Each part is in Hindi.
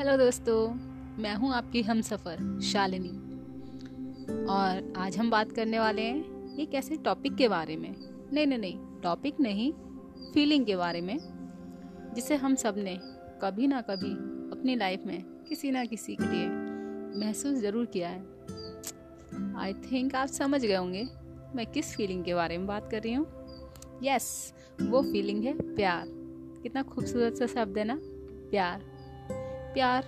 हेलो दोस्तों। मैं हूँ आपकी हम सफ़र शालिनी। और आज हम बात करने वाले हैं एक ऐसे टॉपिक के बारे में। नहीं नहीं नहीं टॉपिक नहीं फीलिंग के बारे में जिसे हम सबने कभी ना कभी अपनी लाइफ में किसी ना किसी के लिए महसूस ज़रूर किया है। आई थिंक आप समझ गए होंगे मैं किस फीलिंग के बारे में बात कर रही हूँ। यस yes, वो फीलिंग है प्यार। कितना खूबसूरत सा शब्द है ना? प्यार। प्यार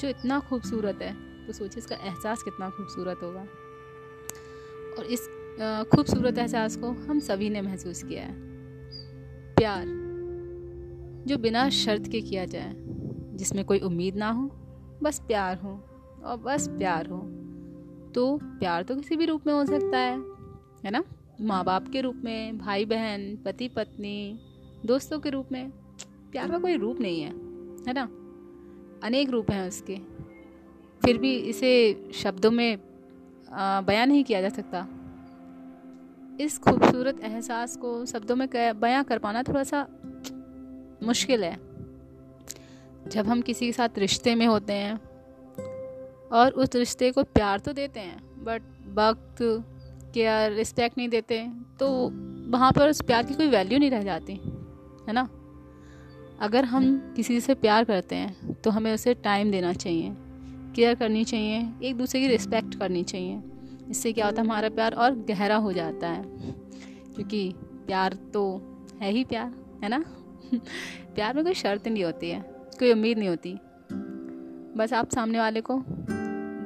जो इतना खूबसूरत है तो सोचिए इसका एहसास कितना खूबसूरत होगा। और इस खूबसूरत एहसास को हम सभी ने महसूस किया है। प्यार जो बिना शर्त के किया जाए, जिसमें कोई उम्मीद ना हो, बस प्यार हो और बस प्यार हो तो प्यार तो किसी भी रूप में हो सकता है है ना? माँ बाप के रूप में भाई बहन पति पत्नी दोस्तों के रूप में, प्यार का कोई रूप नहीं है है ना? अनेक रूप हैं उसके। फिर भी इसे शब्दों में बयान नहीं किया जा सकता। इस खूबसूरत एहसास को शब्दों में बयां कर पाना थोड़ा सा मुश्किल है। जब हम किसी के साथ रिश्ते में होते हैं और उस रिश्ते को प्यार तो देते हैं बट वक्त केयर रिस्पेक्ट नहीं देते तो वहाँ पर उस प्यार की कोई वैल्यू नहीं रह जाती, है ना? अगर हम किसी से प्यार करते हैं तो हमें उसे टाइम देना चाहिए केयर करनी चाहिए, एक दूसरे की रिस्पेक्ट करनी चाहिए। इससे क्या होता है, हमारा प्यार और गहरा हो जाता है। क्योंकि प्यार तो है ही प्यार, है ना? प्यार में कोई शर्त नहीं होती है, कोई उम्मीद नहीं होती। बस आप सामने वाले को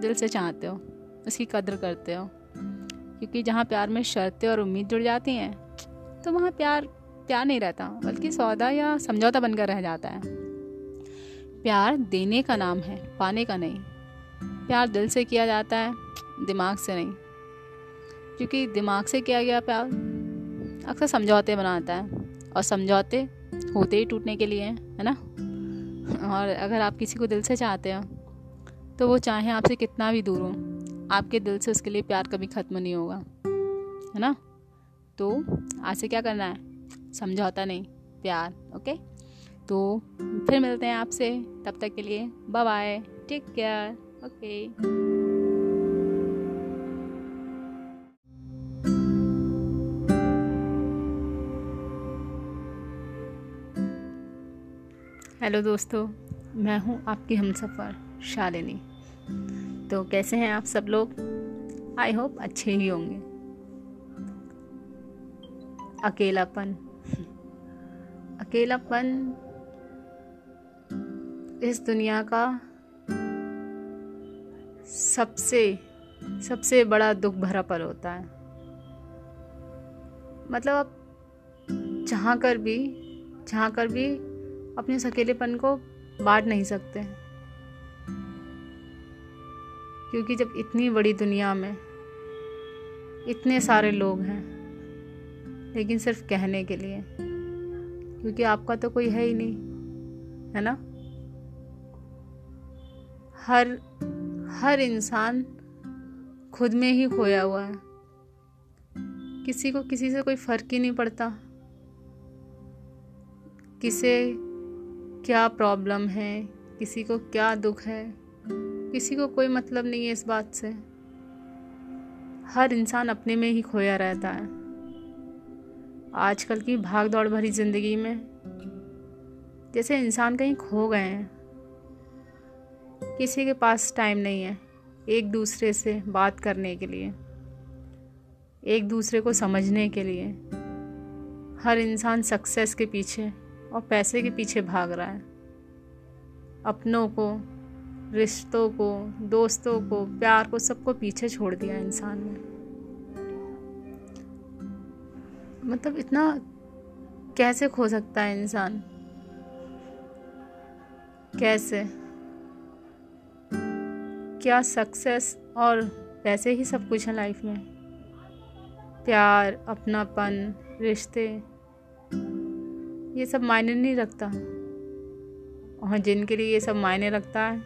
दिल से चाहते हो, उसकी कदर करते हो। क्योंकि जहाँ प्यार में शर्तें और उम्मीद जुड़ जाती हैं तो वहाँ प्यार प्यार नहीं रहता, बल्कि सौदा या समझौता बनकर रह जाता है। प्यार देने का नाम है, पाने का नहीं। प्यार दिल से किया जाता है, दिमाग से नहीं। क्योंकि दिमाग से किया गया प्यार अक्सर समझौते बनाता है, और समझौते होते ही टूटने के लिए, है ना? और अगर आप किसी को दिल से चाहते हो तो वो चाहे आपसे कितना भी दूर हो, आपके दिल से उसके लिए प्यार कभी ख़त्म नहीं होगा, है ना? तो आज से क्या करना है? समझौता नहीं, प्यार ओके तो फिर मिलते हैं आपसे, तब तक के लिए bye bye take care okay hello दोस्तों, मैं हूँ आपकी हम सफ़र शालिनी। तो कैसे हैं आप सब लोग? आई होप अच्छे ही होंगे। अकेलापन अकेलापन इस दुनिया का सबसे सबसे बड़ा दुख भरा पल होता है। मतलब आप जहाँ कर भी, जहाँ कर भी अपने उस अकेलेपन को बांट नहीं सकते। क्योंकि जब इतनी बड़ी दुनिया में इतने सारे लोग हैं, लेकिन सिर्फ़ कहने के लिए। क्योंकि आपका तो कोई है ही नहीं, है ना? हर हर इंसान खुद में ही खोया हुआ है। किसी को, किसी से कोई फ़र्क ही नहीं पड़ता। किसे क्या प्रॉब्लम है, किसी को क्या दुख है, किसी को कोई मतलब नहीं है इस बात से। हर इंसान अपने में ही खोया रहता है। आजकल की भाग दौड़ भरी ज़िंदगी में। जैसे इंसान कहीं खो गए हैं। किसी के पास टाइम नहीं है, एक दूसरे से बात करने के लिए, एक दूसरे को समझने के लिए। हर इंसान सक्सेस के पीछे और पैसे के पीछे भाग रहा है। अपनों को, रिश्तों को, दोस्तों को, प्यार को सबको पीछे छोड़ दिया इंसान ने। मतलब इतना कैसे खो सकता है इंसान? कैसे? क्या सक्सेस और पैसे ही सब कुछ है लाइफ में? प्यार, अपनापन, रिश्ते, ये सब मायने नहीं रखता। और जिनके लिए ये सब मायने रखता है,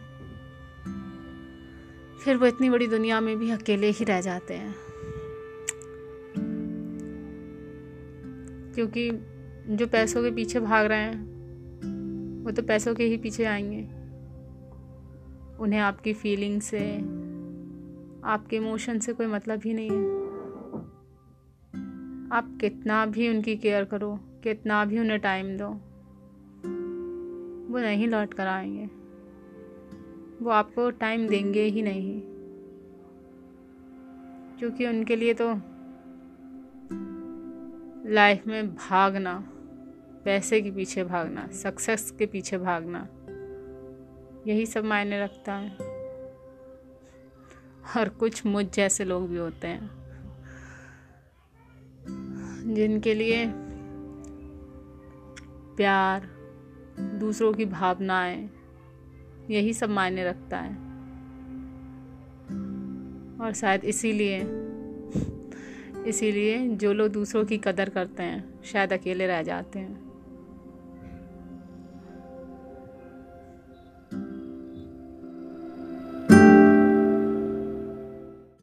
फिर वो इतनी बड़ी दुनिया में भी अकेले ही रह जाते हैं। क्योंकि जो पैसों के पीछे भाग रहे हैं, वो तो पैसों के ही पीछे आएँगे। उन्हें आपकी फीलिंग से, आपके इमोशन से कोई मतलब ही नहीं है। आप कितना भी उनकी केयर करो, कितना भी उन्हें टाइम दो, वो नहीं लौट कर आएँगे। वो आपको टाइम देंगे ही नहीं। क्योंकि उनके लिए तो लाइफ में भागना, पैसे के पीछे भागना सक्सेस के पीछे भागना, यही सब मायने रखता है। और कुछ मुझ जैसे लोग भी होते हैं, जिनके लिए प्यार, दूसरों की भावनाएँ, यही सब मायने रखता है। और शायद इसीलिए इसीलिए जो लोग दूसरों की कदर करते हैं शायद अकेले रह जाते हैं।